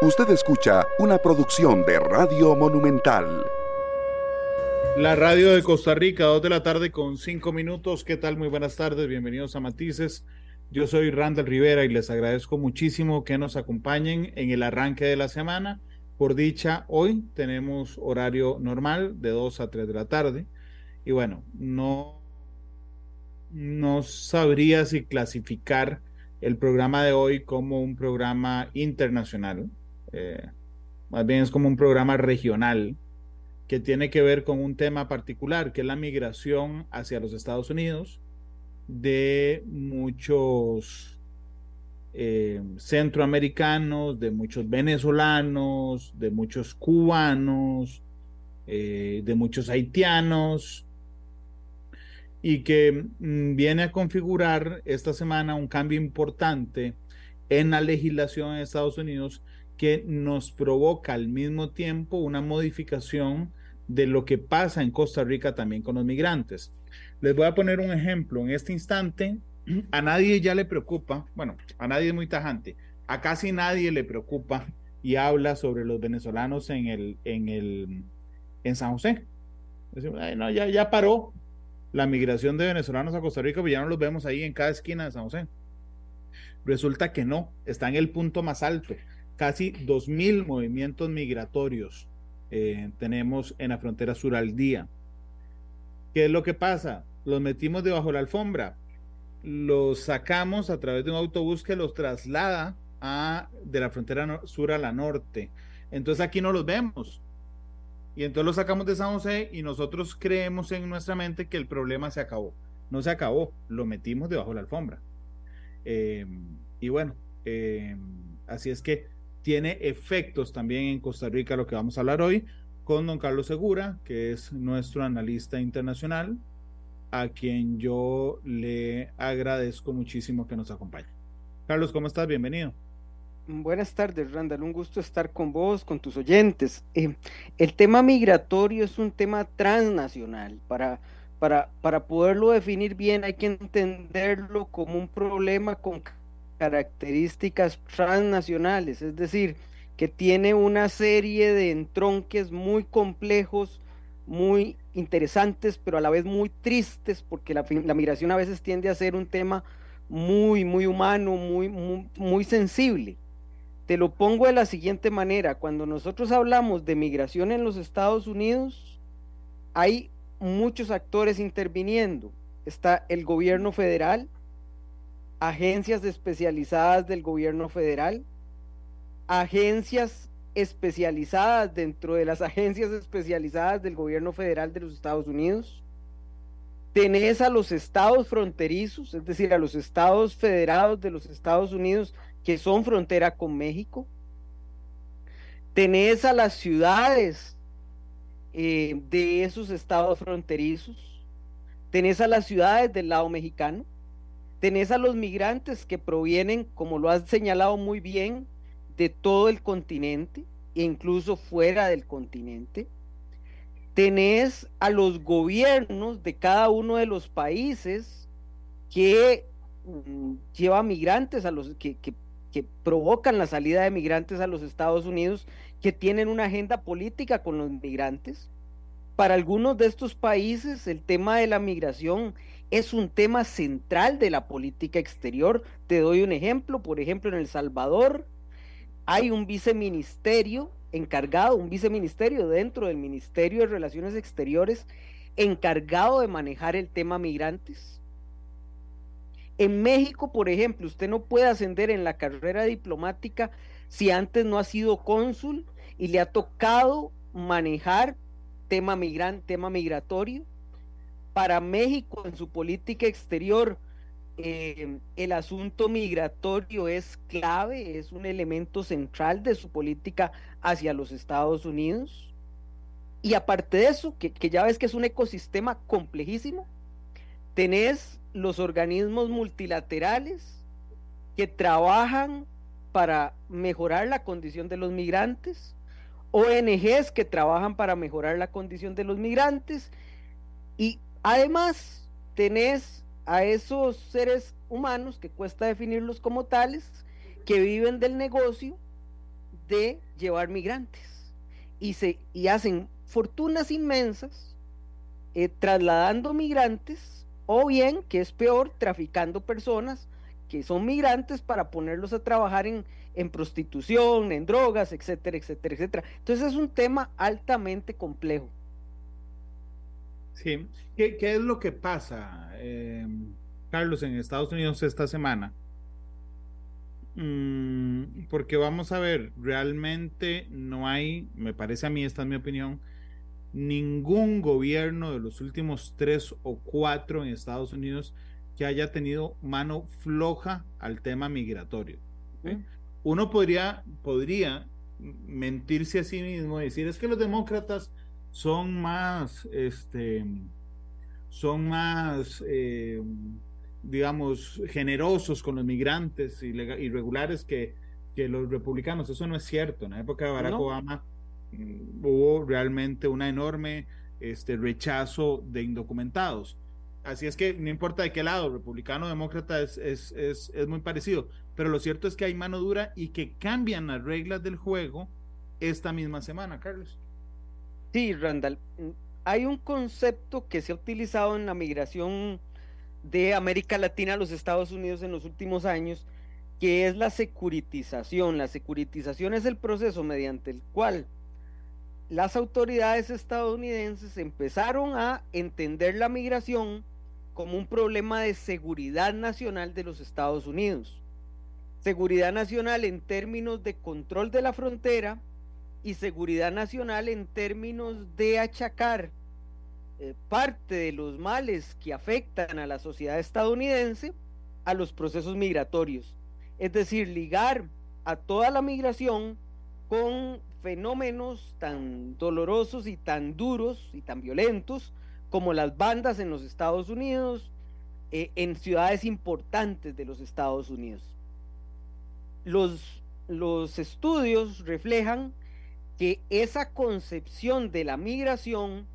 Usted escucha una producción de Radio Monumental. La radio de Costa Rica, dos de la tarde con cinco minutos. ¿Qué tal? Muy buenas tardes, bienvenidos a Matices. Yo soy Randall Rivera y les agradezco muchísimo que nos acompañen en el arranque de la semana. Por dicha, hoy tenemos horario normal de 2 a 3 de la tarde. Y bueno, no, no sabría si clasificar el programa de hoy como un programa internacional. Eh, más bien es como un programa regional que tiene que ver con un tema particular, que es la migración hacia los Estados Unidos de muchos eh, centroamericanos, de muchos venezolanos, de muchos cubanos, eh, de muchos haitianos, y que mm, viene a configurar esta semana un cambio importante en la legislación en Estados Unidos que nos provoca al mismo tiempo una modificación de lo que pasa en Costa Rica también con los migrantes. Les voy a poner un ejemplo. En este instante, a nadie ya le preocupa, bueno, a nadie es muy tajante, a casi nadie le preocupa y habla sobre los venezolanos en el, en el, en San José. no, ya, ya paró, la migración de venezolanos a Costa Rica, pues ya no los vemos ahí en cada esquina de San José. Resulta que no, está en el punto más alto. Casi 2.000 movimientos migratorios eh, tenemos en la frontera sur al día. ¿Qué es lo que pasa? Los metimos debajo de la alfombra, los sacamos a través de un autobús que los traslada de la frontera sur a la norte. Entonces aquí no los vemos y entonces lo sacamos de San José y nosotros creemos en nuestra mente que el problema se acabó. No se acabó, lo metimos debajo de la alfombra. Em, y bueno, em, así es que tiene efectos también en Costa Rica lo que vamos a hablar hoy con don Carlos Segura, que es nuestro analista internacional, a quien yo le agradezco muchísimo que nos acompañe. Carlos, ¿cómo estás? Bienvenido. Buenas tardes, Randall. Un gusto estar con vos, con tus oyentes. Eh, el tema migratorio es un tema transnacional. Para, para, para poderlo definir bien hay que entenderlo como un problema con características transnacionales, es decir, que tiene una serie de entronques muy complejos, muy interesantes, pero a la vez muy tristes, porque la, migración a veces tiende a ser un tema muy, muy humano, muy, muy, muy sensible. Te lo pongo de la siguiente manera, cuando nosotros hablamos de migración en los Estados Unidos, hay muchos actores interviniendo. Está el gobierno federal, agencias especializadas del gobierno federal, agencias especializadas dentro de las agencias especializadas del gobierno federal de los Estados Unidos. Tenés a los estados fronterizos, es decir, a los estados federados de los Estados Unidos que son frontera con México. Tenés a las ciudades eh, de esos estados fronterizos. Tenés a las ciudades del lado mexicano. Tenés a los migrantes que provienen, como lo has señalado muy bien, de todo el continente e incluso fuera del continente. Tenés a los gobiernos de cada uno de los países que mm, lleva migrantes a los que, que que provocan la salida de migrantes a los Estados Unidos, que tienen una agenda política con los migrantes. Para algunos de estos países el tema de la migración es un tema central de la política exterior. Te doy un ejemplo, por ejemplo, en El Salvador hay un viceministerio encargado, un viceministerio dentro del Ministerio de Relaciones Exteriores encargado de manejar el tema migrantes en México, por ejemplo, usted no puede ascender en la carrera diplomática si antes no ha sido cónsul y le ha tocado manejar tema tema migratorio. Para México, en su política exterior, eh, el asunto migratorio es clave, es un elemento central de su política hacia los Estados Unidos. Y aparte de eso, que, que ya ves que es un ecosistema complejísimo, tenés los organismos multilaterales que trabajan para mejorar la condición de los migrantes, ONGs que trabajan para mejorar la condición de los migrantes y además tenés a esos seres humanos que cuesta definirlos como tales, que viven del negocio de llevar migrantes y, se, y hacen fortunas inmensas eh, trasladando migrantes o bien, que es peor, traficando personas que son migrantes para ponerlos a trabajar en, en prostitución, en drogas, etcétera, etcétera, etcétera. Entonces es un tema altamente complejo. Sí, ¿qué, qué es lo que pasa, eh, Carlos, en Estados Unidos esta semana? Mm, porque vamos a ver, realmente no hay, me parece a mí, esta es mi opinión, ningún gobierno de los últimos tres o cuatro en Estados Unidos que haya tenido mano floja al tema migratorio. Uno podría, podría mentirse a sí mismo y decir, es que los demócratas son más, este, son más, eh, digamos, generosos con los migrantes irregulares que, que los republicanos. Eso no es cierto. En la época de Barack Obama mm, hubo realmente una enorme este, rechazo de indocumentados. Así es que no importa de qué lado, republicano o demócrata, es, es, es, es, muy parecido. Pero lo cierto es que hay mano dura y que cambian las reglas del juego esta misma semana, Carlos. Sí, Randall. Hay un concepto que se ha utilizado en la migración de América Latina a los Estados Unidos en los últimos años, que es la securitización. La securitización es el proceso mediante el cual las autoridades estadounidenses empezaron a entender la migración como un problema de seguridad nacional de los Estados Unidos. Seguridad nacional en términos de control de la frontera y seguridad nacional en términos de achacar eh, parte de los males que afectan a la sociedad estadounidense a los procesos migratorios. Es decir, ligar a toda la migración con fenómenos tan dolorosos y tan duros y tan violentos como las bandas en los Estados Unidos, eh, en ciudades importantes de los Estados Unidos. Los, los estudios reflejan que esa concepción de la migración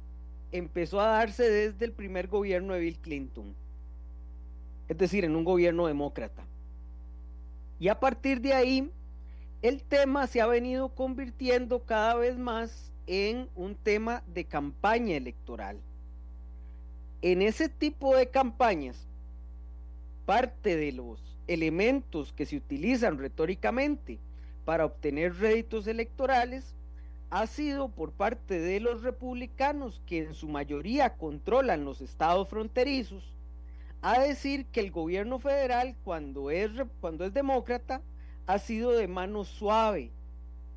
empezó a darse desde el primer gobierno de Bill Clinton, es decir, en un gobierno demócrata. Y a partir de ahí, el tema se ha venido convirtiendo cada vez más en un tema de campaña electoral. En ese tipo de campañas, parte de los elementos que se utilizan retóricamente para obtener réditos electorales ha sido por parte de los republicanos, que en su mayoría controlan los estados fronterizos, a decir que el gobierno federal, cuando es, cuando es demócrata, ha sido de mano suave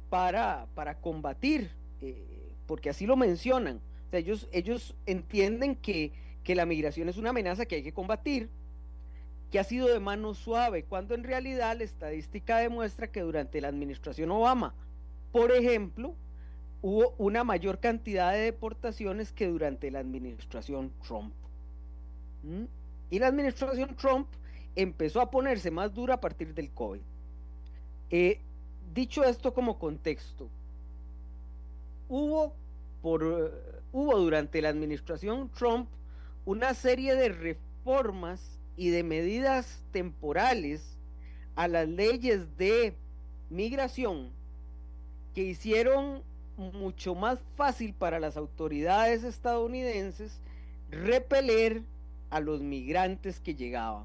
para, para combatir, eh, porque así lo mencionan. ellos, ellos entienden que, que la migración es una amenaza que hay que combatir, que ha sido de mano suave, cuando en realidad la estadística demuestra que durante la administración Obama, por ejemplo, hubo una mayor cantidad de deportaciones que durante la administración Trump. ¿Mm? Y la administración Trump empezó a ponerse más dura a partir del COVID. Eh, dicho esto como contexto, hubo, por, hubo durante la administración Trump una serie de reformas y de medidas temporales a las leyes de migración que hicieron mucho más fácil para las autoridades estadounidenses repeler a los migrantes que llegaban.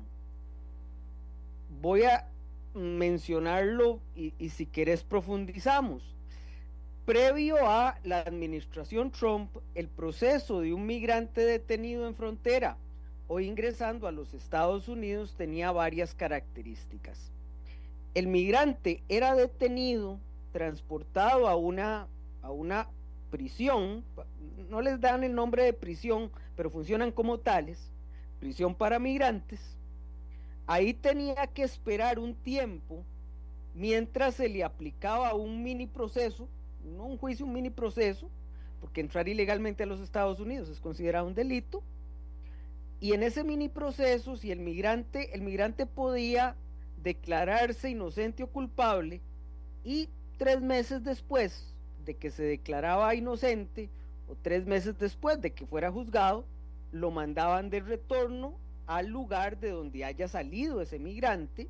Voy a mencionarlo y, y, si querés profundizamos. Previo a la administración Trump, el proceso de un migrante detenido en frontera o ingresando a los Estados Unidos tenía varias características. El migrante era detenido, transportado a una a una prisión, no les dan el nombre de prisión, pero funcionan como tales, prisión para migrantes, ahí tenía que esperar un tiempo mientras se le aplicaba un mini proceso, no un juicio, un mini proceso, porque entrar ilegalmente a los Estados Unidos es considerado un delito, y en ese mini proceso, si el migrante, el migrante podía declararse inocente o culpable, y tres meses después de que se declaraba inocente o tres meses después de que fuera juzgado, lo mandaban de retorno al lugar de donde haya salido ese migrante,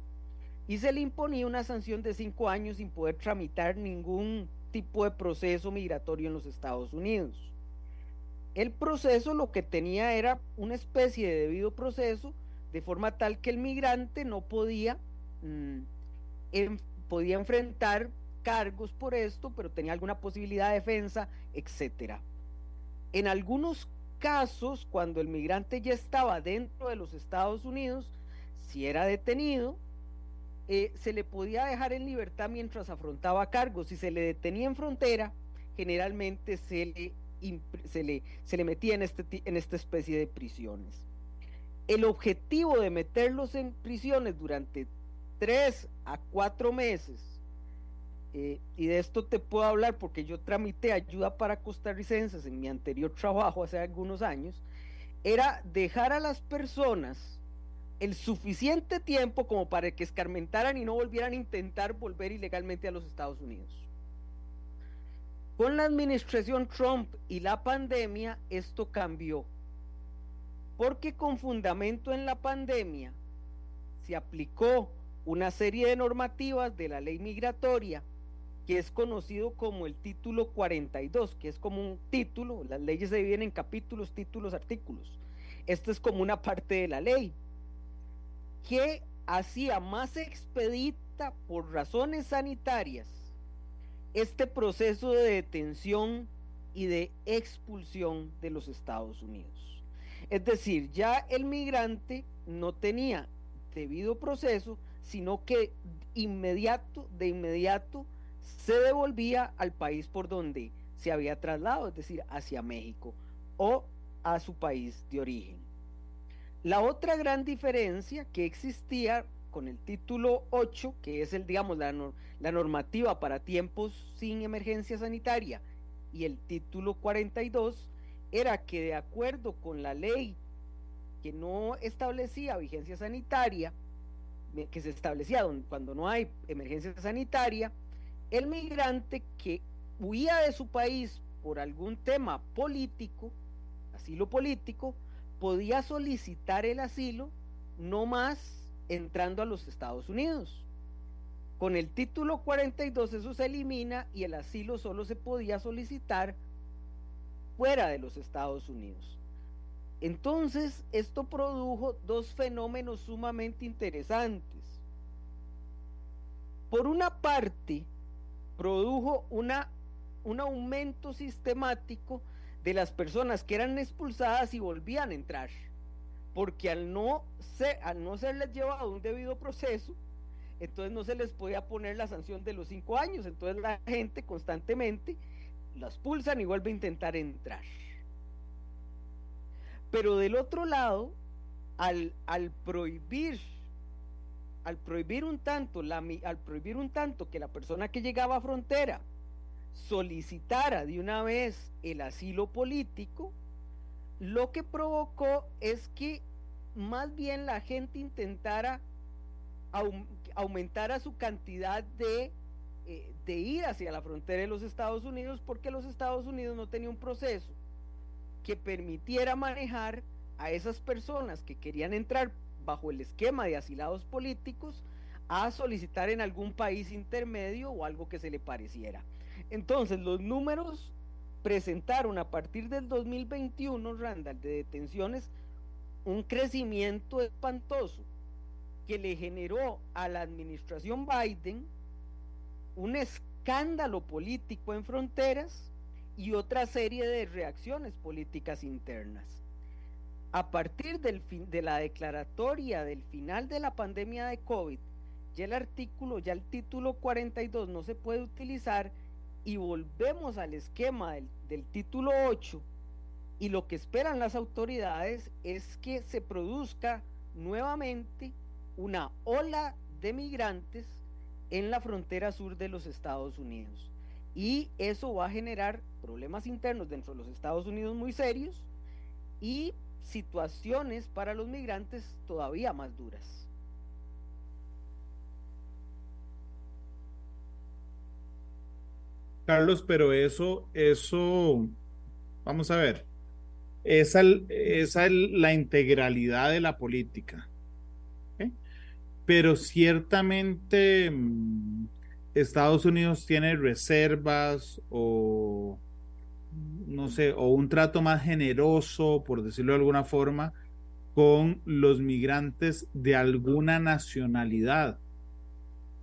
y se le imponía una sanción de cinco años sin poder tramitar ningún tipo de proceso migratorio en los Estados Unidos. El proceso lo que tenía era una especie de debido proceso, de forma tal que el migrante no podía, mm, podía enfrentar cargos por esto, pero tenía alguna posibilidad de defensa, etc. En algunos casos, cuando el migrante ya estaba dentro de los Estados Unidos, si era detenido, eh, se le podía dejar en libertad mientras afrontaba cargos. Si se le detenía en frontera, generalmente se le, se le, se le metía en, este, en esta especie de prisiones. El objetivo de meterlos en prisiones durante tres a cuatro meses, eh, y de esto te puedo hablar porque yo tramité ayuda para costarricenses en mi anterior trabajo hace algunos años, era dejar a las personas el suficiente tiempo como para que escarmentaran y no volvieran a intentar volver ilegalmente a los Estados Unidos. Con la administración Trump y la pandemia, esto cambió. Porque con fundamento en la pandemia se aplicó una serie de normativas de la ley migratoria que es conocido como el título 42, que es como un título, las leyes se dividen en capítulos, títulos, artículos. Esto es como una parte de la ley que hacía más expedita por razones sanitarias este proceso de detención y de expulsión de los Estados Unidos. Es decir, ya el migrante no tenía debido proceso, sino que inmediato, de inmediato, se devolvía al país por donde se había trasladado, es decir, hacia México o a su país de origen. La otra gran diferencia que existía con el título 8, que es el, digamos, la, la normativa para tiempos sin emergencia sanitaria, y el título 42, era que de acuerdo con la ley que no establecía vigencia sanitaria, que se establecía cuando no hay emergencia sanitaria, el migrante que huía de su país por algún tema político, asilo político, podía solicitar el asilo no más entrando a los Estados Unidos. Con el título 42 eso se elimina y el asilo solo se podía solicitar fuera de los Estados Unidos. Entonces, esto produjo dos fenómenos sumamente interesantes. Por una parte, produjo una, un aumento sistemático de las personas que eran expulsadas y volvían a entrar, porque al no, ser, al no serles llevado un debido proceso, entonces no se les podía poner la sanción de los cinco años, entonces la gente constantemente las pulsan y vuelve a intentar entrar. Pero del otro lado, al, al prohibir, al prohibir un tanto, al prohibir un tanto que la persona que llegaba a frontera solicitara de una vez el asilo político, lo que provocó es que más bien la gente intentara aumentar su cantidad de, eh, de ir hacia la frontera de los Estados Unidos porque los Estados Unidos no tenía un proceso que permitiera manejar a esas personas que querían entrar bajo el esquema de asilados políticos a solicitar en algún país intermedio o algo que se le pareciera. Entonces, los números presentaron a partir del 2021, Randall, de detenciones, un crecimiento espantoso que le generó a la administración Biden un escándalo político en fronteras y otra serie de reacciones políticas internas. A partir de la declaratoria del final de la pandemia de COVID, ya el artículo, ya el título 42 no se puede utilizar y volvemos al esquema del, del título 8 y lo que esperan las autoridades es que se produzca nuevamente una ola de migrantes en la frontera sur de los Estados Unidos. Y eso va a generar problemas internos dentro de los Estados Unidos muy serios y situaciones para los migrantes todavía más duras. Carlos, pero eso, eso, vamos a ver, esa, es la integralidad de la política. pero ciertamente mm, Estados Unidos tiene reservas o no sé, o un trato más generoso, por decirlo de alguna forma, con los migrantes de alguna nacionalidad.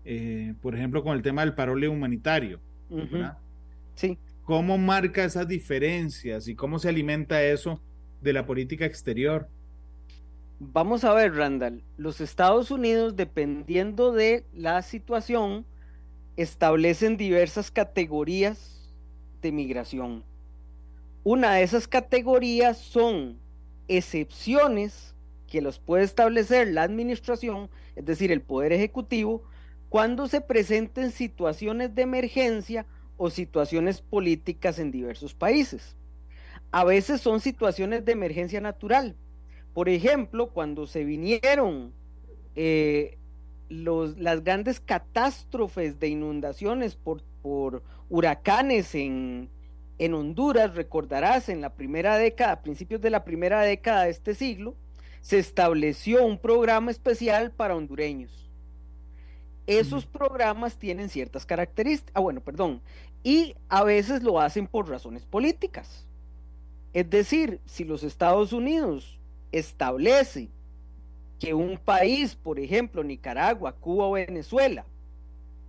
Eh, por ejemplo, con el tema del parole humanitario. Sí. ¿Cómo marca esas diferencias y cómo se alimenta eso de la política exterior? Vamos a ver, Randall, los Estados Unidos, dependiendo de la situación, establecen diversas categorías de migración. Una de esas categorías son excepciones que los puede establecer la administración, es decir, el Poder Ejecutivo, cuando se presenten situaciones de emergencia o situaciones políticas en diversos países. A veces son situaciones de emergencia natural, por ejemplo, cuando se vinieron eh, las grandes catástrofes de inundaciones por, por huracanes en, en Honduras, recordarás, en la primera década, a principios de la primera década de este siglo, se estableció un programa especial para hondureños. Esos programas tienen ciertas características, ah, bueno, perdón, y a veces lo hacen por razones políticas. Es decir, si los Estados Unidos establece que un país, por ejemplo, Nicaragua, Cuba o Venezuela,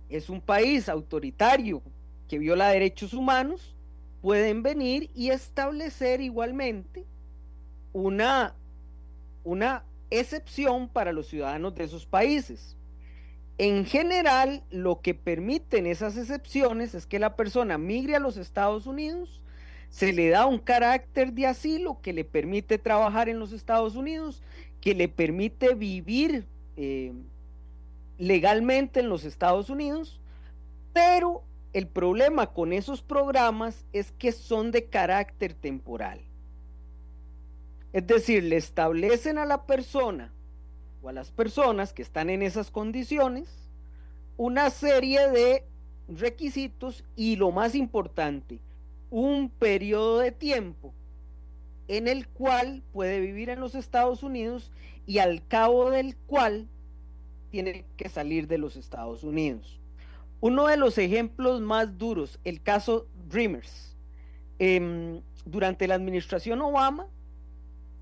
es un país autoritario que viola derechos humanos, pueden venir y establecer igualmente una, una excepción para los ciudadanos de esos países. En general, lo que permiten esas excepciones es que la persona migre a los Estados Unidos se le da un carácter de asilo que le permite trabajar en los Estados Unidos, que le permite vivir eh, legalmente en los Estados Unidos, pero el problema con esos programas es que son de carácter temporal. Es decir, le establecen a la persona o a las personas que están en esas condiciones una serie de requisitos y lo más importante, un periodo de tiempo en el cual puede vivir en los Estados Unidos y al cabo del cual tiene que salir de los Estados Unidos. Uno de los ejemplos más duros, el caso Dreamers. Em, durante la administración Obama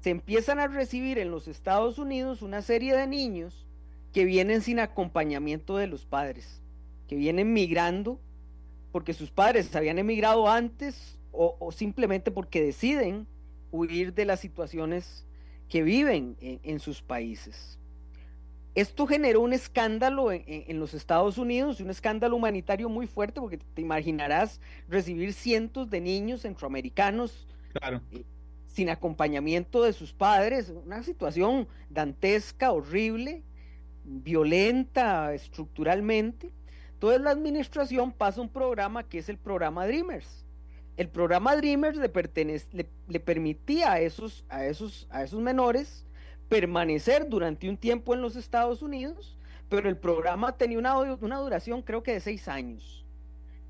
se empiezan a recibir en los Estados Unidos una serie de niños que vienen sin acompañamiento de los padres, que vienen migrando porque sus padres habían emigrado antes o, simplemente porque deciden huir de las situaciones que viven en, sus países. Esto generó un escándalo en, los Estados Unidos, un escándalo humanitario muy fuerte, porque te imaginarás recibir cientos de niños centroamericanos eh, sin acompañamiento de sus padres, una situación dantesca, horrible, violenta estructuralmente. Entonces la administración pasa un programa que es el programa Dreamers. El programa Dreamers le, le, permitía a esos, a, esos, a esos menores permanecer durante un tiempo en los Estados Unidos, pero el programa tenía una, duración creo que de seis años.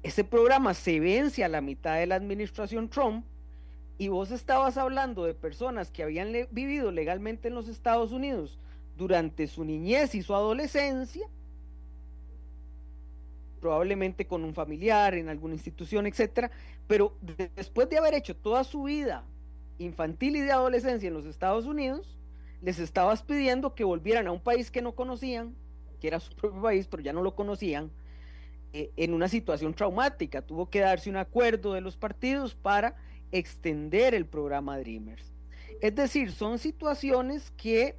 Ese programa se vence a la mitad de la administración Trump y vos estabas hablando de personas que habían vivido legalmente en los Estados Unidos durante su niñez y su adolescencia probablemente con un familiar, en alguna institución, etcétera, pero después de haber hecho toda su vida infantil y de adolescencia en los Estados Unidos, les estabas pidiendo que volvieran a un país que no conocían, que era su propio país, pero ya no lo conocían, eh, en una situación traumática. Tuvo que darse un acuerdo de los partidos para extender el programa Dreamers. Es decir, son situaciones que,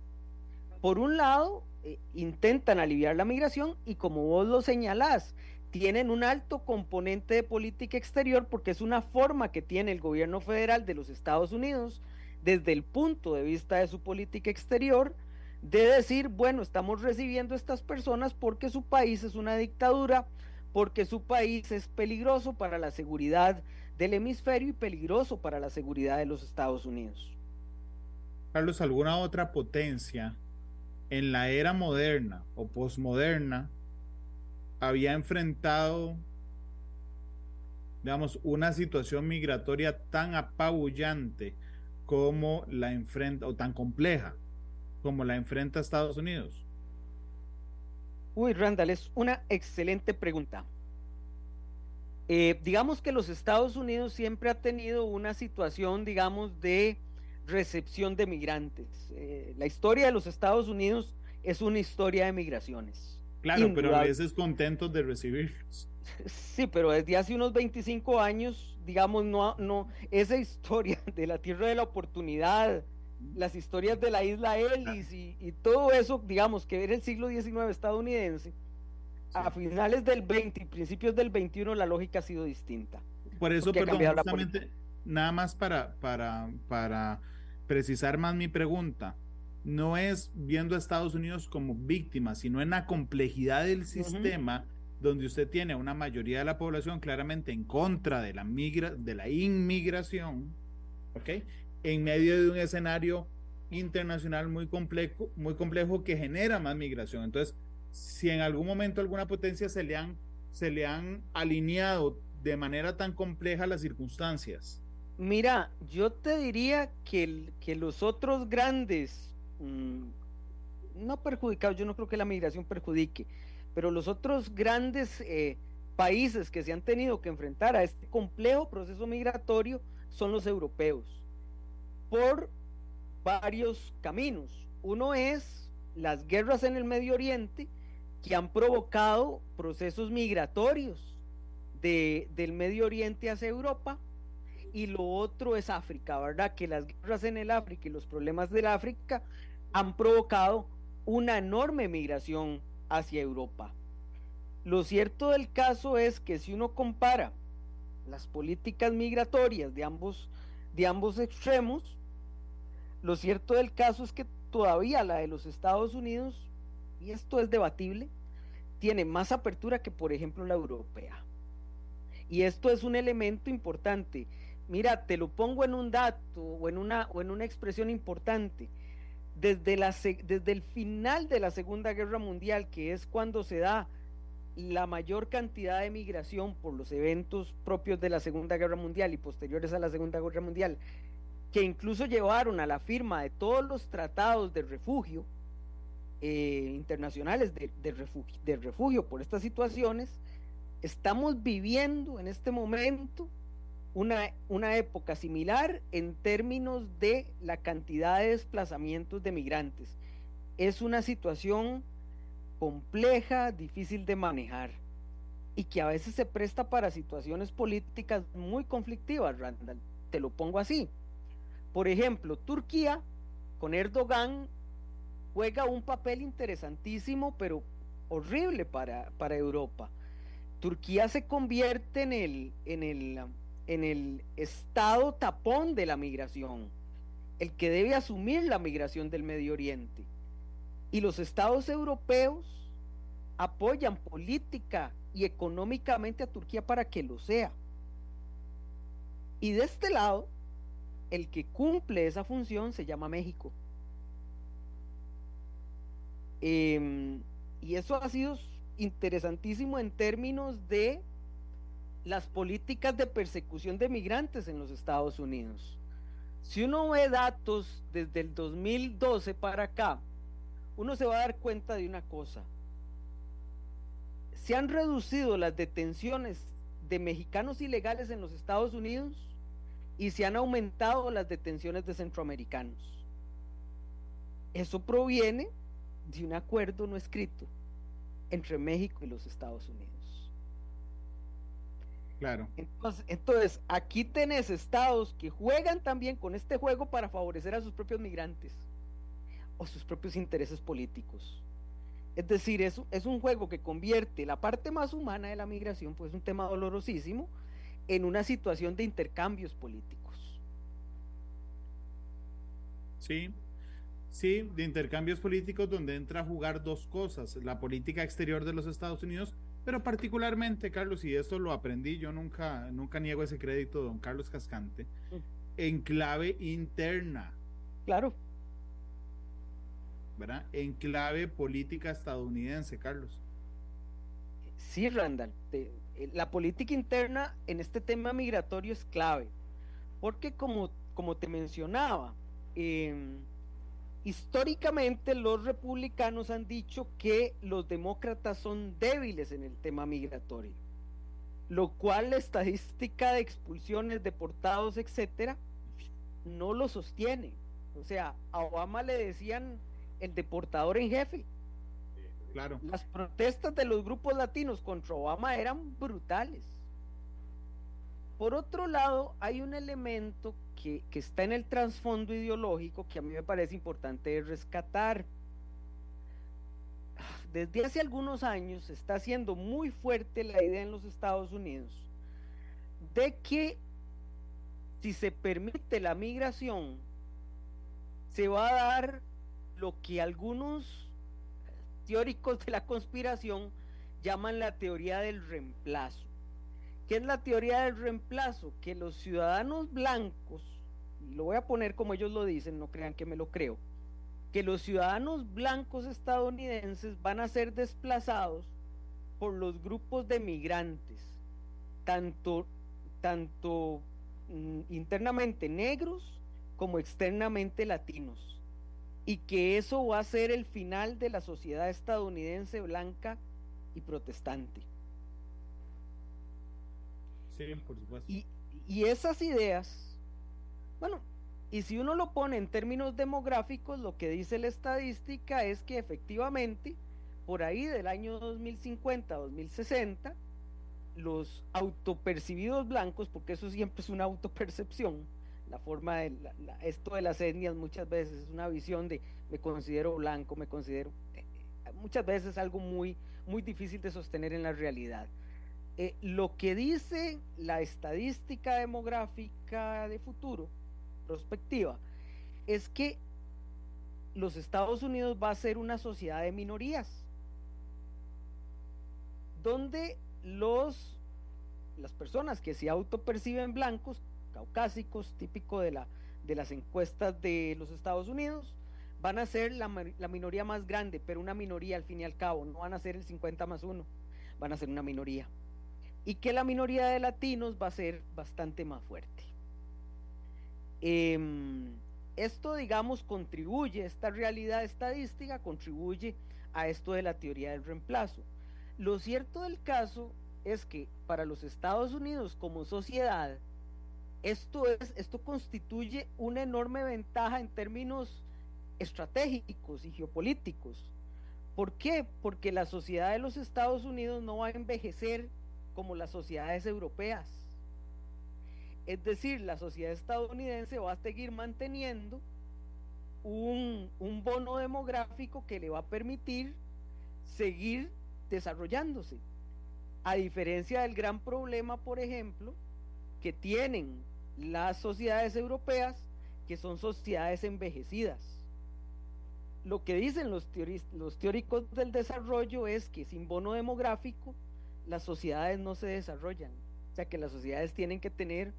por un lado, eh, intentan aliviar la migración y como vos lo señalás, tienen un alto componente de política exterior porque es una forma que tiene el gobierno federal de los Estados Unidos desde el punto de vista de su política exterior de decir, bueno, estamos recibiendo estas personas porque su país es una dictadura, porque su país es peligroso para la seguridad del hemisferio y peligroso para la seguridad de los Estados Unidos. Carlos, ¿alguna otra potencia en la era moderna o posmoderna había enfrentado, digamos, una situación migratoria tan apabullante como la enfrenta, o tan compleja como la enfrenta Estados Unidos? Uy, Randall, es una excelente pregunta. Eh, digamos que los Estados Unidos siempre ha tenido una situación, digamos, de recepción de migrantes. Eh, la historia de los Estados Unidos es una historia de migraciones. Claro, pero a veces contentos de recibirlos. Sí, pero desde hace unos 25 años, digamos, no, no, esa historia de la tierra de la oportunidad, las historias de la isla Ellis y, y todo eso, digamos, que era el siglo XIX estadounidense, a finales del 20 y principios del 21 la lógica ha sido distinta. Por eso, perdón, justamente, nada más para, para, para precisar más mi pregunta, no es viendo a Estados Unidos como víctima, sino en la complejidad del sistema donde usted tiene una mayoría de la población claramente en contra de la, migra de la inmigración, ¿ok? En medio de un escenario internacional muy complejo, muy complejo que genera más migración. Entonces, si en algún momento alguna potencia se le han, se le han alineado de manera tan compleja las circunstancias. Mira, yo te diría que, que los otros grandes, mmm, no perjudicados, yo no creo que la migración perjudique, pero los otros grandes eh, países que se han tenido que enfrentar a este complejo proceso migratorio son los europeos, por varios caminos. Uno es las guerras en el Medio Oriente, que han provocado procesos migratorios de, del Medio Oriente hacia Europa. Y lo otro es África, ¿verdad? Que las guerras en el África y los problemas del África han provocado una enorme migración hacia Europa. Lo cierto del caso es que si uno compara las políticas migratorias de ambos, de ambos extremos, lo cierto del caso es que todavía la de los Estados Unidos y esto es debatible, tiene más apertura que por ejemplo la europea. Y esto es un elemento importante. Mira, te lo pongo en un dato o en una, o en una expresión importante. Desde, la, desde el final de la Segunda Guerra Mundial, que es cuando se da la mayor cantidad de migración por los eventos propios de la Segunda Guerra Mundial y posteriores a la Segunda Guerra Mundial, que incluso llevaron a la firma de todos los tratados de refugio, eh, internacionales de, refugio, de refugio por estas situaciones, estamos viviendo en este momento una, una época similar en términos de la cantidad de desplazamientos de migrantes. Es una situación compleja, difícil de manejar y que a veces se presta para situaciones políticas muy conflictivas, Randall. Te lo pongo así. Por ejemplo, Turquía con Erdogan juega un papel interesantísimo, pero horrible para, para Europa. Turquía se convierte en el, en, el, en el estado tapón de la migración, el que debe asumir la migración del Medio Oriente. Y los estados europeos apoyan política y económicamente a Turquía para que lo sea. Y de este lado, el que cumple esa función se llama México. Em, y eso ha sido interesantísimo en términos de las políticas de persecución de migrantes en los Estados Unidos. Si uno ve datos desde el 2012 para acá, uno se va a dar cuenta de una cosa. Se han reducido las detenciones de mexicanos ilegales en los Estados Unidos y se han aumentado las detenciones de centroamericanos. Eso proviene de un acuerdo no escrito entre México y los Estados Unidos. Claro. Entonces, entonces, aquí tenés estados que juegan también con este juego para favorecer a sus propios migrantes o sus propios intereses políticos. Es decir, es, es un juego que convierte la parte más humana de la migración, pues es un tema dolorosísimo, en una situación de intercambios políticos. Sí, Sí, de intercambios políticos donde entra a jugar dos cosas, la política exterior de los Estados Unidos, pero particularmente, Carlos, y esto lo aprendí, yo nunca, nunca niego ese crédito, don Carlos Cascante, mm. en clave interna. Claro. ¿Verdad? En clave política estadounidense, Carlos. Sí, Randall, eh, la política interna en este tema migratorio es clave, porque como, como te mencionaba, eh, históricamente los republicanos han dicho que los demócratas son débiles en el tema migratorio, lo cual la estadística de expulsiones, deportados, etcétera, no lo sostiene. O sea, a Obama le decían el deportador en jefe. Claro. Las protestas de los grupos latinos contra Obama eran brutales. Por otro lado, hay un elemento que, está en el trasfondo ideológico que a mí me parece importante rescatar. Desde hace algunos años está siendo muy fuerte la idea en los Estados Unidos de que si se permite la migración, se va a dar lo que algunos teóricos de la conspiración llaman la teoría del reemplazo. ¿Qué es la teoría del reemplazo? Que los ciudadanos blancos, y lo voy a poner como ellos lo dicen, no crean que me lo creo, que los ciudadanos blancos estadounidenses van a ser desplazados por los grupos de migrantes, tanto, tanto mm, internamente negros como externamente latinos, y que eso va a ser el final de la sociedad estadounidense blanca y protestante. Y, y esas ideas, bueno, y si uno lo pone en términos demográficos, lo que dice la estadística es que efectivamente, por ahí del año 2050, 2060, los autopercibidos blancos, porque eso siempre es una autopercepción, la forma de la, esto de las etnias muchas veces es una visión de me considero blanco, me considero eh, muchas veces algo muy muy difícil de sostener en la realidad. Eh, lo que dice la estadística demográfica de futuro, prospectiva, es que los Estados Unidos va a ser una sociedad de minorías, donde los, las personas que se autoperciben blancos, caucásicos, típico de, la, de las encuestas de los Estados Unidos, van a ser la, la, minoría más grande, pero una minoría al fin y al cabo, no van a ser el 50 más 1, van a ser una minoría y que la minoría de latinos va a ser bastante más fuerte. Eh, esto, digamos, contribuye, esta realidad estadística contribuye a esto de la teoría del reemplazo. Lo cierto del caso es que para los Estados Unidos como sociedad, esto, es, esto constituye una enorme ventaja en términos estratégicos y geopolíticos. ¿Por qué? Porque la sociedad de los Estados Unidos no va a envejecer como las sociedades europeas. Es decir, la sociedad estadounidense va a seguir manteniendo un, bono demográfico que le va a permitir seguir desarrollándose. A diferencia del gran problema, por ejemplo, que tienen las sociedades europeas, que son sociedades envejecidas. Lo que dicen los teóricos del desarrollo es que sin bono demográfico, las sociedades no se desarrollan. O sea que las sociedades tienen que tener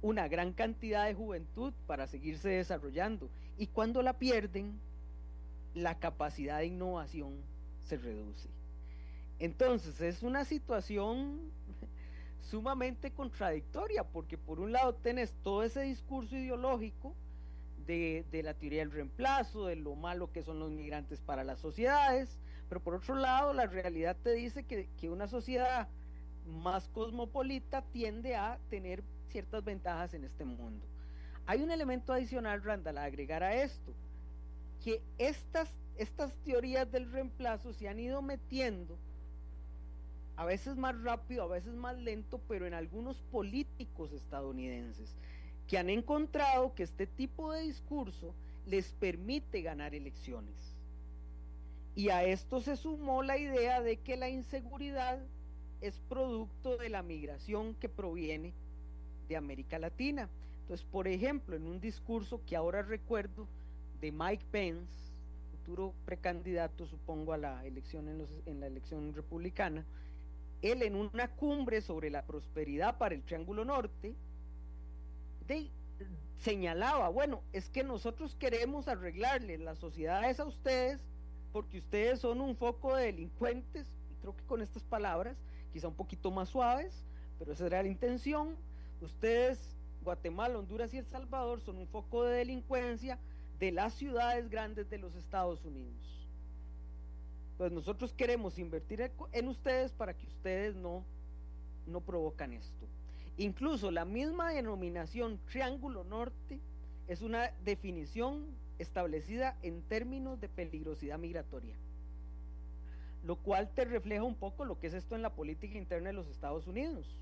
una gran cantidad de juventud para seguirse desarrollando. Y cuando la pierden, la capacidad de innovación se reduce. Entonces es una situación sumamente contradictoria, porque por un lado tenés todo ese discurso ideológico de, de, la teoría del reemplazo, de lo malo que son los migrantes para las sociedades, pero por otro lado, la realidad te dice que, que una sociedad más cosmopolita tiende a tener ciertas ventajas en este mundo. Hay un elemento adicional, Randall, a agregar a esto, que estas, estas teorías del reemplazo se han ido metiendo a veces más rápido, a veces más lento, pero en algunos políticos estadounidenses que han encontrado que este tipo de discurso les permite ganar elecciones. Y a esto se sumó la idea de que la inseguridad es producto de la migración que proviene de América Latina. Entonces, por ejemplo, en un discurso que ahora recuerdo de Mike Pence, futuro precandidato, supongo, a la elección en, los, la elección republicana, él en una cumbre sobre la prosperidad para el Triángulo Norte, señalaba, bueno, es que nosotros queremos arreglarle las sociedades a ustedes porque ustedes son un foco de delincuentes, y creo que con estas palabras, quizá un poquito más suaves, pero esa era la intención, ustedes, Guatemala, Honduras y El Salvador, son un foco de delincuencia, de las ciudades grandes de los Estados Unidos. Pues nosotros queremos invertir en ustedes para que ustedes no, no provocan esto. Incluso la misma denominación Triángulo Norte es una definición establecida en términos de peligrosidad migratoria, lo cual te refleja un poco lo que es esto en la política interna de los Estados Unidos.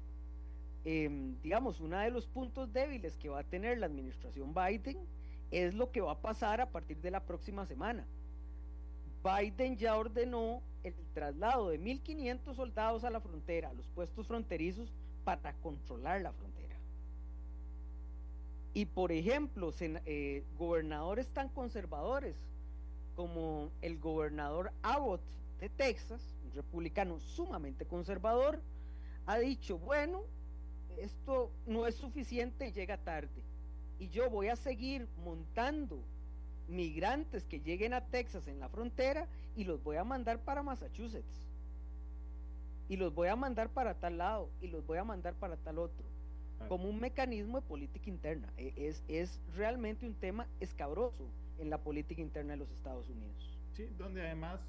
Em, digamos, uno de los puntos débiles que va a tener la administración Biden es lo que va a pasar a partir de la próxima semana. Biden ya ordenó el traslado de 1.500 soldados a la frontera, a los puestos fronterizos, para controlar la frontera. Y por ejemplo, eh, gobernadores tan conservadores como el gobernador Abbott de Texas, un republicano sumamente conservador, ha dicho, bueno, esto no es suficiente, llega tarde. Y yo voy a seguir montando migrantes que lleguen a Texas en la frontera y los voy a mandar para Massachusetts. Y los voy a mandar para tal lado y los voy a mandar para tal otro. Como un mecanismo de política interna. E, es, es realmente un tema escabroso en la política interna de los Estados Unidos. Sí, donde además,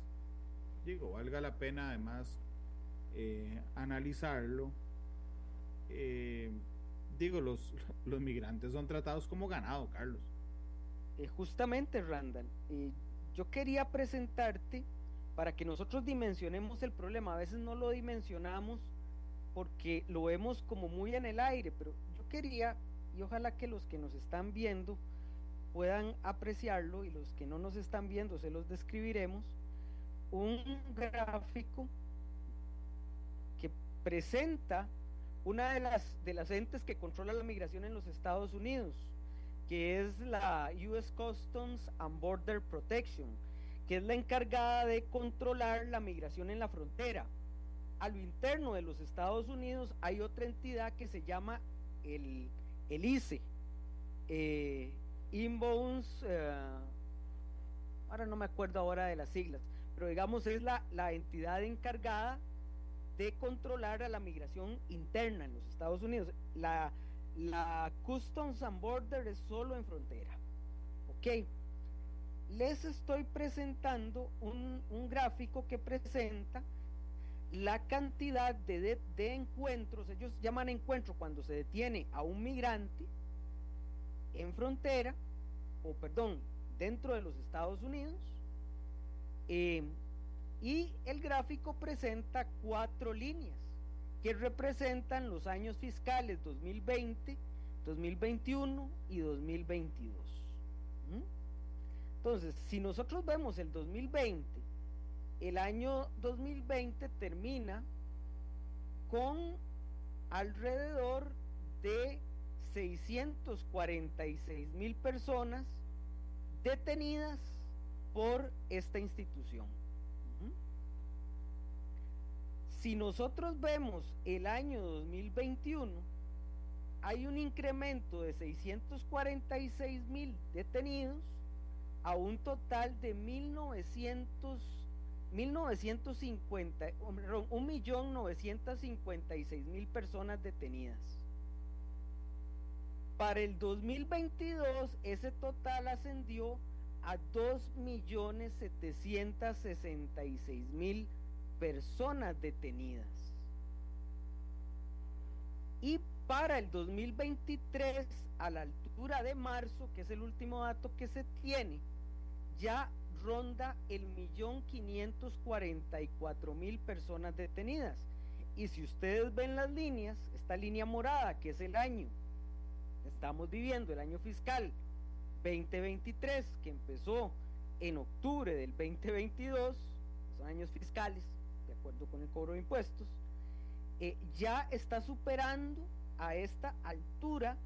digo, valga la pena además eh, analizarlo eh, digo, los, los migrantes son tratados como ganado, Carlos. Eh, justamente, Randall, eh, yo quería presentarte para que nosotros dimensionemos el problema. A veces no lo dimensionamos porque lo vemos como muy en el aire, pero yo quería, y ojalá que los que nos están viendo puedan apreciarlo y los que no nos están viendo se los describiremos, un gráfico que presenta una de las, de las entes que controla la migración en los Estados Unidos, que es la US Customs and Border Protection, que es la encargada de controlar la migración en la frontera. A lo interno de los Estados Unidos hay otra entidad que se llama el, el ICE, eh, Inbounds, eh, ahora no me acuerdo ahora de las siglas, pero digamos es la, la entidad encargada de controlar a la migración interna en los Estados Unidos. La, la Customs and Border es solo en frontera. Ok. Les estoy presentando un, gráfico que presenta la cantidad de, de, encuentros, ellos llaman encuentro cuando se detiene a un migrante en frontera, o perdón, dentro de los Estados Unidos, eh, y el gráfico presenta cuatro líneas que representan los años fiscales 2020, 2021 y 2022. Entonces, si nosotros vemos el 2020, el año 2020 termina con alrededor de 646 mil personas detenidas por esta institución. Si nosotros vemos el año 2021, hay un incremento de 646 mil detenidos a un total de 1900, 1950, un millón 956 mil personas detenidas. Para el 2022 ese total ascendió a 2 millones 766 mil personas detenidas. Y para el 2023, a la altura de marzo, que es el último dato que se tiene, ya ronda el millón quinientos cuarenta y cuatro mil personas detenidas. Y si ustedes ven las líneas, esta línea morada, que es el año, estamos viviendo el año fiscal 2023, que empezó en octubre del 2022, son años fiscales, de acuerdo con el cobro de impuestos, eh, ya está superando a esta altura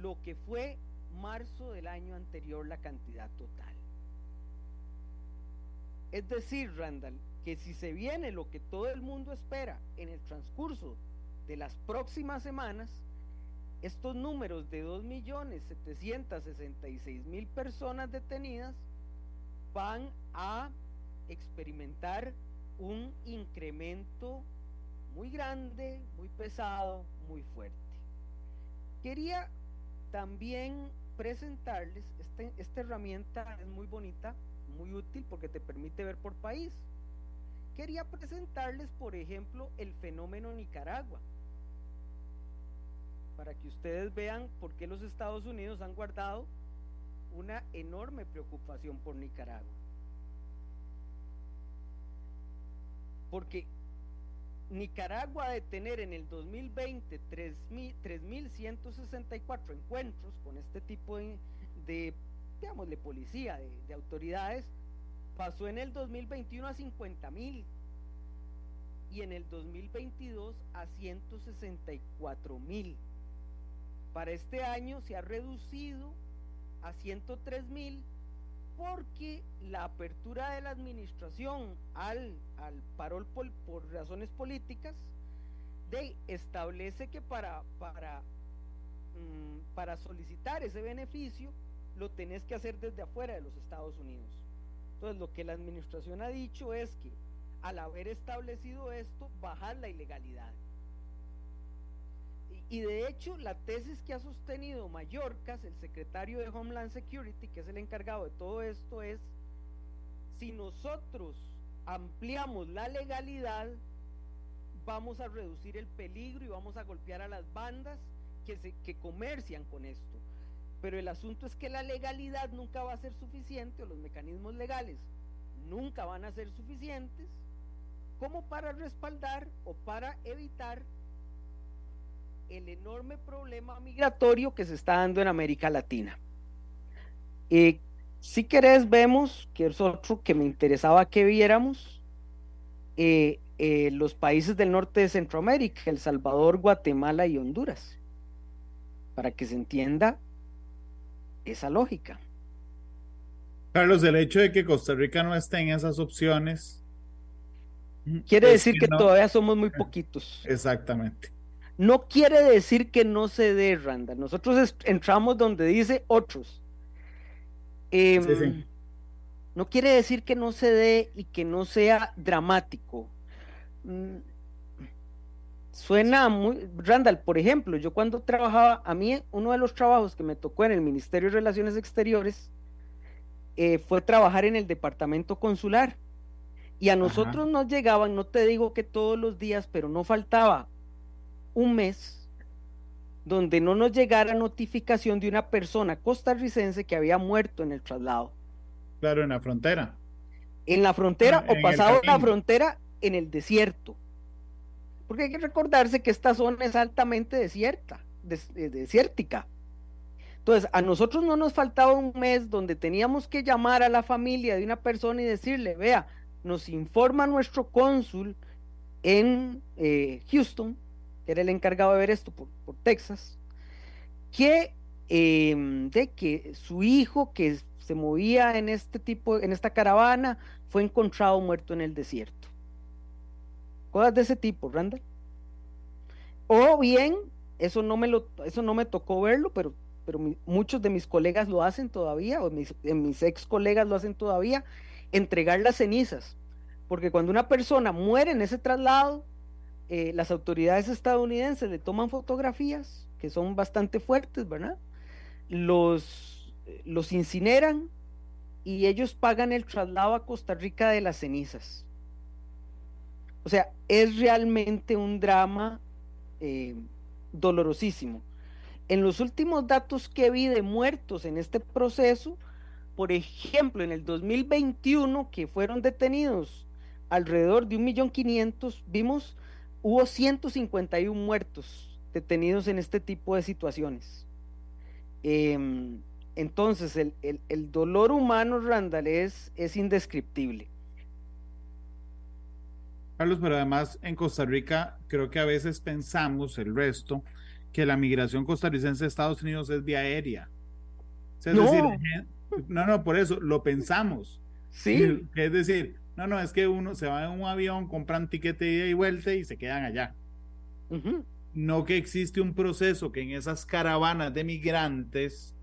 lo que fue marzo del año anterior la cantidad total. Es decir, Randall, que si se viene lo que todo el mundo espera en el transcurso de las próximas semanas, estos números de 2.766.000 personas detenidas van a experimentar un incremento muy grande, muy pesado, muy fuerte. Quería también presentarles, este, esta herramienta es muy bonita, muy útil porque te permite ver por país. Quería presentarles, por ejemplo, el fenómeno Nicaragua, para que ustedes vean por qué los Estados Unidos han guardado una enorme preocupación por Nicaragua. Porque Nicaragua de tener en el 2020 3.164 encuentros con este tipo de, de de policía, de, de, autoridades, pasó en el 2021 a 50.000 y en el 2022 a 164.000. Para este año se ha reducido a 103.000 porque la apertura de la administración al, al parol por, razones políticas establece que para, para, mmm, para solicitar ese beneficio lo tenés que hacer desde afuera de los Estados Unidos. Entonces lo que la administración ha dicho es que al haber establecido esto, bajar la ilegalidad. Y de hecho, la tesis que ha sostenido Mallorcas, el secretario de Homeland Security, que es el encargado de todo esto, es, si nosotros ampliamos la legalidad, vamos a reducir el peligro y vamos a golpear a las bandas que, comercian con esto. Pero el asunto es que la legalidad nunca va a ser suficiente, o los mecanismos legales nunca van a ser suficientes, como para respaldar o para evitar el enorme problema migratorio que se está dando en América Latina. Eh, si querés, vemos, que es otro que me interesaba que viéramos, eh, eh, los países del norte de Centroamérica, El Salvador, Guatemala y Honduras, para que se entienda esa lógica. Carlos, el hecho de que Costa Rica no esté en esas opciones. Quiere decir que, que no. todavía somos muy poquitos. Exactamente. No quiere decir que no se dé, Randa. Nosotros entramos donde dice otros. Eh, sí, sí. No quiere decir que no se dé y que no sea dramático. Suena muy. Randall, por ejemplo, yo cuando trabajaba, a mí uno de los trabajos que me tocó en el Ministerio de Relaciones Exteriores eh, fue trabajar en el departamento consular. Y a nosotros Ajá. nos llegaban, no te digo que todos los días, pero no faltaba un mes donde no nos llegara notificación de una persona costarricense que había muerto en el traslado. Claro, en la frontera. En la frontera en o pasado la frontera en el desierto. Porque hay que recordarse que esta zona es altamente desierta, des, desértica. Entonces, a nosotros no nos faltaba un mes donde teníamos que llamar a la familia de una persona y decirle, vea, nos informa nuestro cónsul en eh, Houston que era el encargado de ver esto por, Texas, que eh, de que su hijo que se movía en este tipo, en esta caravana, fue encontrado muerto en el desierto. Cosas de ese tipo, Randall. O bien, eso no me lo, eso no me tocó verlo, pero, pero muchos de mis colegas lo hacen todavía, o mis, mis ex colegas lo hacen todavía, entregar las cenizas. Porque cuando una persona muere en ese traslado, eh, las autoridades estadounidenses le toman fotografías que son bastante fuertes, ¿verdad? Los incineran y ellos pagan el traslado a Costa Rica de las cenizas. O sea, es realmente un drama eh, dolorosísimo. En los últimos datos que vi de muertos en este proceso, por ejemplo, en el 2021, que fueron detenidos alrededor de un millón quinientos, vimos hubo 151 muertos detenidos en este tipo de situaciones. Eh, entonces, el, el, dolor humano, Randall, es indescriptible. Carlos, pero además en Costa Rica creo que a veces pensamos, el resto, que la migración costarricense a Estados Unidos es vía aérea. O sea, es no. decir, no, no, por eso lo pensamos. Sí. Es decir, no, no, es que uno se va en un avión, compran tiquete de ida y vuelta y se quedan allá. Uh -huh. No que existe un proceso que en esas caravanas de migrantes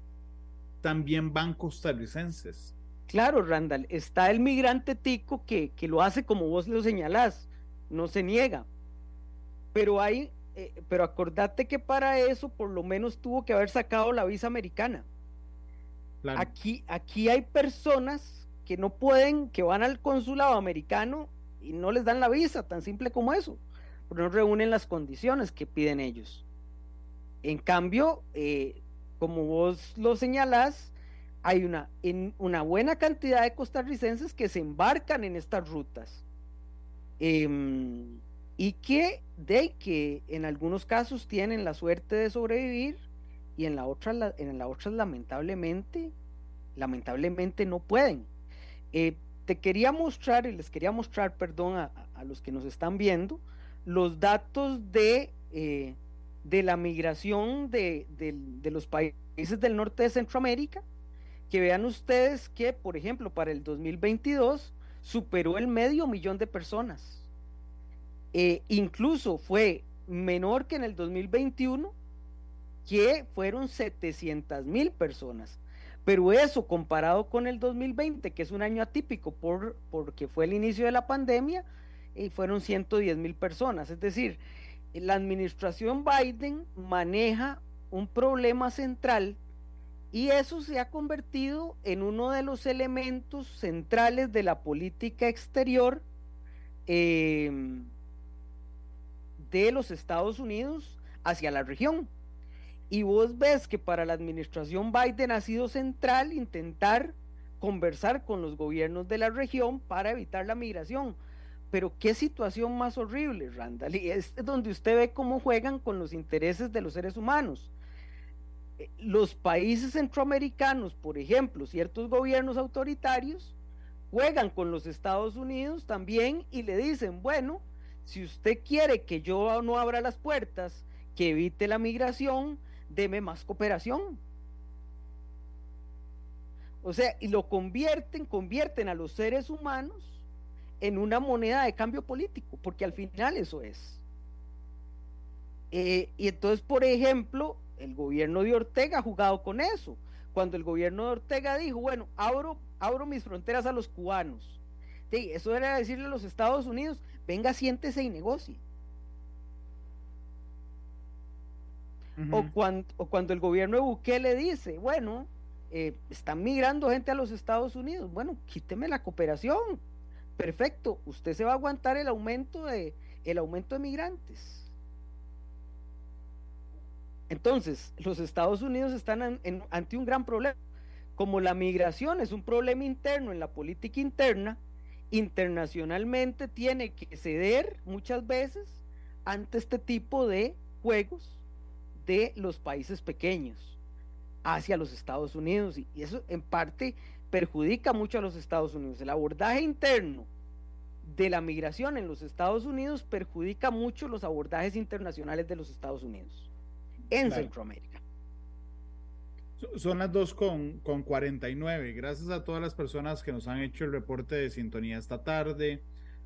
también van costarricenses. Claro, Randall, está el migrante tico que, que lo hace como vos lo señalás, no se niega. Pero hay, eh, pero acordate que para eso por lo menos tuvo que haber sacado la visa americana. Aquí, aquí hay personas que no pueden, que van al consulado americano y no les dan la visa, tan simple como eso, porque no reúnen las condiciones que piden ellos. En cambio, eh, como vos lo señalás, hay una, en, una buena cantidad de costarricenses que se embarcan en estas rutas em, y que, de, que en algunos casos tienen la suerte de sobrevivir y en la otra, en la otra lamentablemente, lamentablemente no pueden. Eh, te quería mostrar, y les quería mostrar, perdón, a, los que nos están viendo, los datos de, eh, de la migración de, de, los países del norte de Centroamérica, que vean ustedes que, por ejemplo, para el 2022 superó el medio millón de personas. Eh, incluso fue menor que en el 2021 que fueron 700 mil personas. Pero eso comparado con el 2020, que es un año atípico por, porque fue el inicio de la pandemia, y fueron 110 mil personas. Es decir, la administración Biden maneja un problema central y eso se ha convertido en uno de los elementos centrales de la política exterior eh, de los Estados Unidos hacia la región. Y vos ves que para la administración Biden ha sido central intentar conversar con los gobiernos de la región para evitar la migración. Pero qué situación más horrible, Randall. Y es donde usted ve cómo juegan con los intereses de los seres humanos. Eh, los países centroamericanos, por ejemplo, ciertos gobiernos autoritarios, juegan con los Estados Unidos también y le dicen, bueno, si usted quiere que yo no abra las puertas, que evite la migración, deme más cooperación. O sea, y lo convierten, convierten a los seres humanos en una moneda de cambio político, porque al final eso es. Eh, y entonces, por ejemplo, el gobierno de Ortega ha jugado con eso. Cuando el gobierno de Ortega dijo, bueno, abro, abro mis fronteras a los cubanos. eso era decirle a los Estados Unidos, venga, siéntese y negocie. o, cuando, o cuando el gobierno de Bukele dice, bueno, eh, están migrando gente a los Estados Unidos, bueno, quíteme la cooperación. Perfecto, usted se va a aguantar el aumento de, el aumento de migrantes. Entonces, los Estados Unidos están ante un gran problema. Como la migración es un problema interno en la política interna, internacionalmente tiene que ceder muchas veces ante este tipo de juegos de los países pequeños hacia los Estados Unidos y eso en parte perjudica mucho a los Estados Unidos. El abordaje interno de la migración en los Estados Unidos perjudica mucho los abordajes internacionales de los Estados Unidos en Centroamérica. Son las 2 con, con 49. Gracias a todas las personas que nos han hecho el reporte de sintonía esta tarde.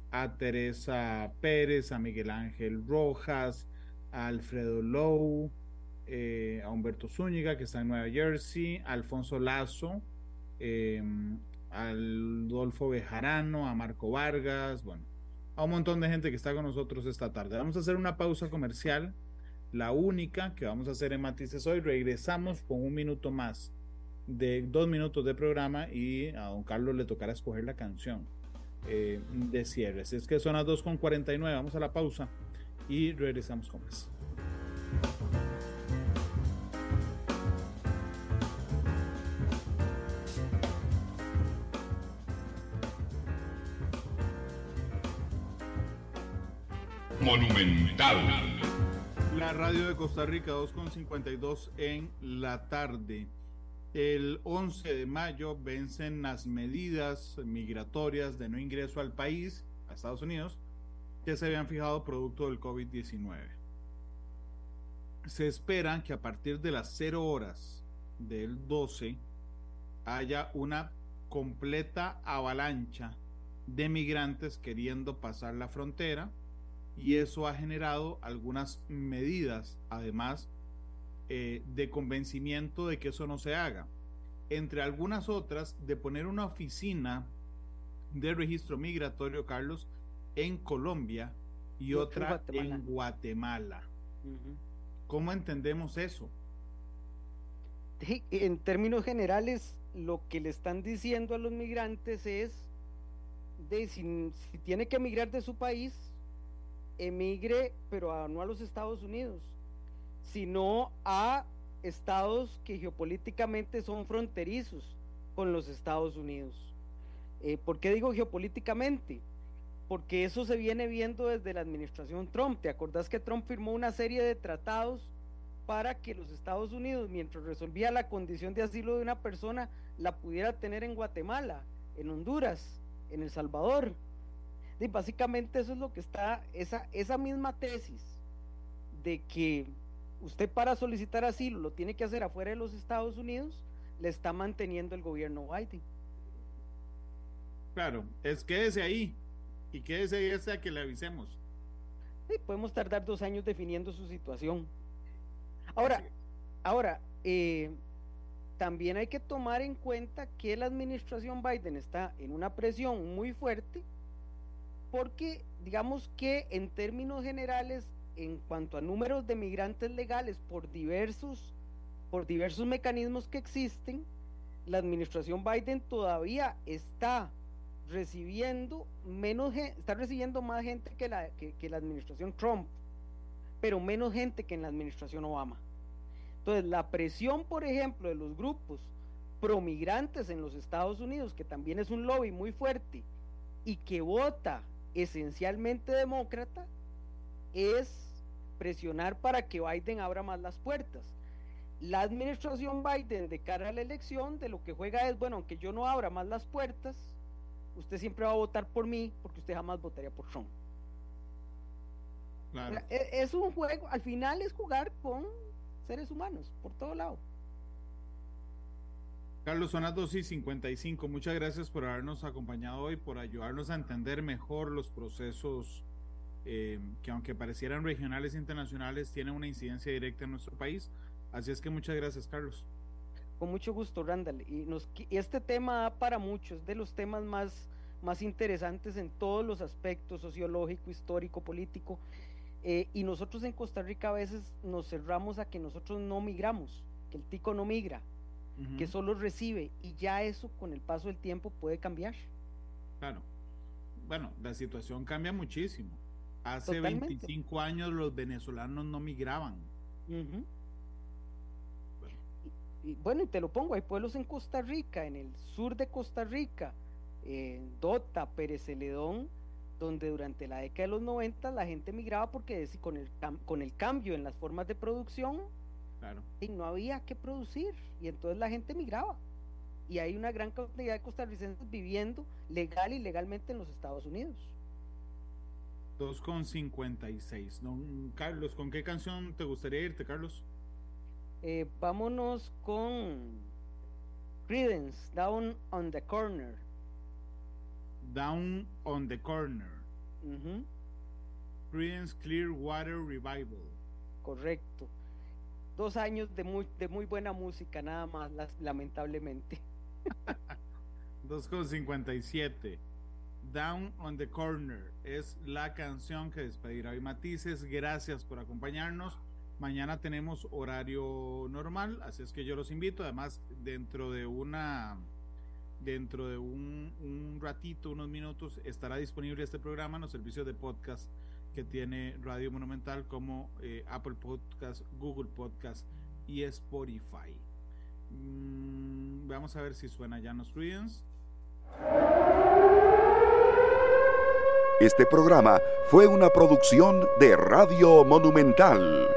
A Teresa Pérez, a Miguel Ángel Rojas, a Alfredo Lowe, eh, a Humberto Zúñiga, que está en Nueva Jersey, a Alfonso Lazo, eh, a Adolfo Bejarano, a Marco Vargas, bueno, a un montón de gente que está con nosotros esta tarde. Vamos a hacer una pausa comercial, la única que vamos a hacer en Matices hoy. Regresamos con un minuto más de dos minutos de programa y a don Carlos le tocará escoger la canción eh, de cierre. es que son las 2.49, vamos a la pausa y regresamos con más. Monumental. La radio de Costa Rica, 2.52 en la tarde. El 11 de mayo vencen las medidas migratorias de no ingreso al país, a Estados Unidos, que se habían fijado producto del COVID-19. Se espera que a partir de las 0 horas del 12 haya una completa avalancha de migrantes queriendo pasar la frontera y eso ha generado algunas medidas, además eh, de convencimiento de que eso no se haga. Entre algunas otras, de poner una oficina de registro migratorio, Carlos, en Colombia y otra en Guatemala. Uh ¿Cómo entendemos eso? En términos generales, lo que le están diciendo a los migrantes es de si, si tiene que emigrar de su país, emigre, pero no a los Estados Unidos, sino a estados que geopolíticamente son fronterizos con los Estados Unidos. Eh, ¿Por qué digo geopolíticamente? Porque eso se viene viendo desde la administración Trump. ¿Te acordás que Trump firmó una serie de tratados para que los Estados Unidos, mientras resolvía la condición de asilo de una persona, la pudiera tener en Guatemala, en Honduras, en El Salvador? Y básicamente eso es lo que está, esa, esa misma tesis de que usted para solicitar asilo lo tiene que hacer afuera de los Estados Unidos, le está manteniendo el gobierno Biden. Claro, es quédese ahí y quédese ahí hasta que le avisemos. Sí, podemos tardar dos años definiendo su situación. Ahora, ahora eh, también hay que tomar en cuenta que la administración Biden está en una presión muy fuerte porque digamos que en términos generales en cuanto a números de migrantes legales por diversos, por diversos mecanismos que existen, la administración Biden todavía está recibiendo menos está recibiendo más gente que la, que, la administración Trump, pero menos gente que en la administración Obama. Entonces, la presión, por ejemplo, de los grupos promigrantes en los Estados Unidos, que también es un lobby muy fuerte y que vota esencialmente demócrata, es presionar para que Biden abra más las puertas. La administración Biden de cara a la elección de lo que juega es, bueno, aunque yo no abra más las puertas, usted siempre va a votar por mí porque usted jamás votaría por Trump. E, es, un juego, al final es jugar con seres humanos por todo lado. Carlos, son las 2 y 55. Muchas gracias por habernos acompañado hoy, por ayudarnos a entender mejor los procesos eh, que aunque parecieran regionales e internacionales, tienen una incidencia directa en nuestro país. Así es que muchas gracias, Carlos. Con mucho gusto, Randall. Y nos, este tema para muchos, de los temas más, más interesantes en todos los aspectos, sociológico, histórico, político. Eh, y nosotros en Costa Rica a veces nos cerramos a que nosotros no migramos, que el tico no migra, que solo recibe. Y ya eso con el paso del tiempo puede cambiar. Claro. Bueno, la situación cambia muchísimo. Hace 25 años los venezolanos no migraban. bueno. Y, bueno, y te lo pongo, hay pueblos en Costa Rica, en el sur de Costa Rica, en Dota, Pérez Celedón, donde durante la década de los 90 la gente migraba porque con el, con el cambio en las formas de producción, claro. y no había que producir, y entonces la gente migraba. Y hay una gran cantidad de costarricenses viviendo legal y legalmente en los Estados Unidos. 2.56. Don Carlos, ¿con qué canción te gustaría irte, Carlos? Eh, vámonos con Credence, Down on the Corner. Down on the Corner. Uh Credence Clearwater Revival. Correcto. Dos años de muy, de muy buena música, nada más, lamentablemente. 2.57. Down on the Corner es la canción que despedirá hoy Matices. Gracias por acompañarnos. Mañana tenemos horario normal, así es que yo los invito. Además, dentro de una, dentro de un, ratito, unos minutos, estará disponible este programa en los servicios de podcast que tiene Radio Monumental como eh, Apple Podcast, Google Podcast y Spotify. Mm, vamos a ver si suena ya los Ruins. Este programa fue una producción de Radio Monumental.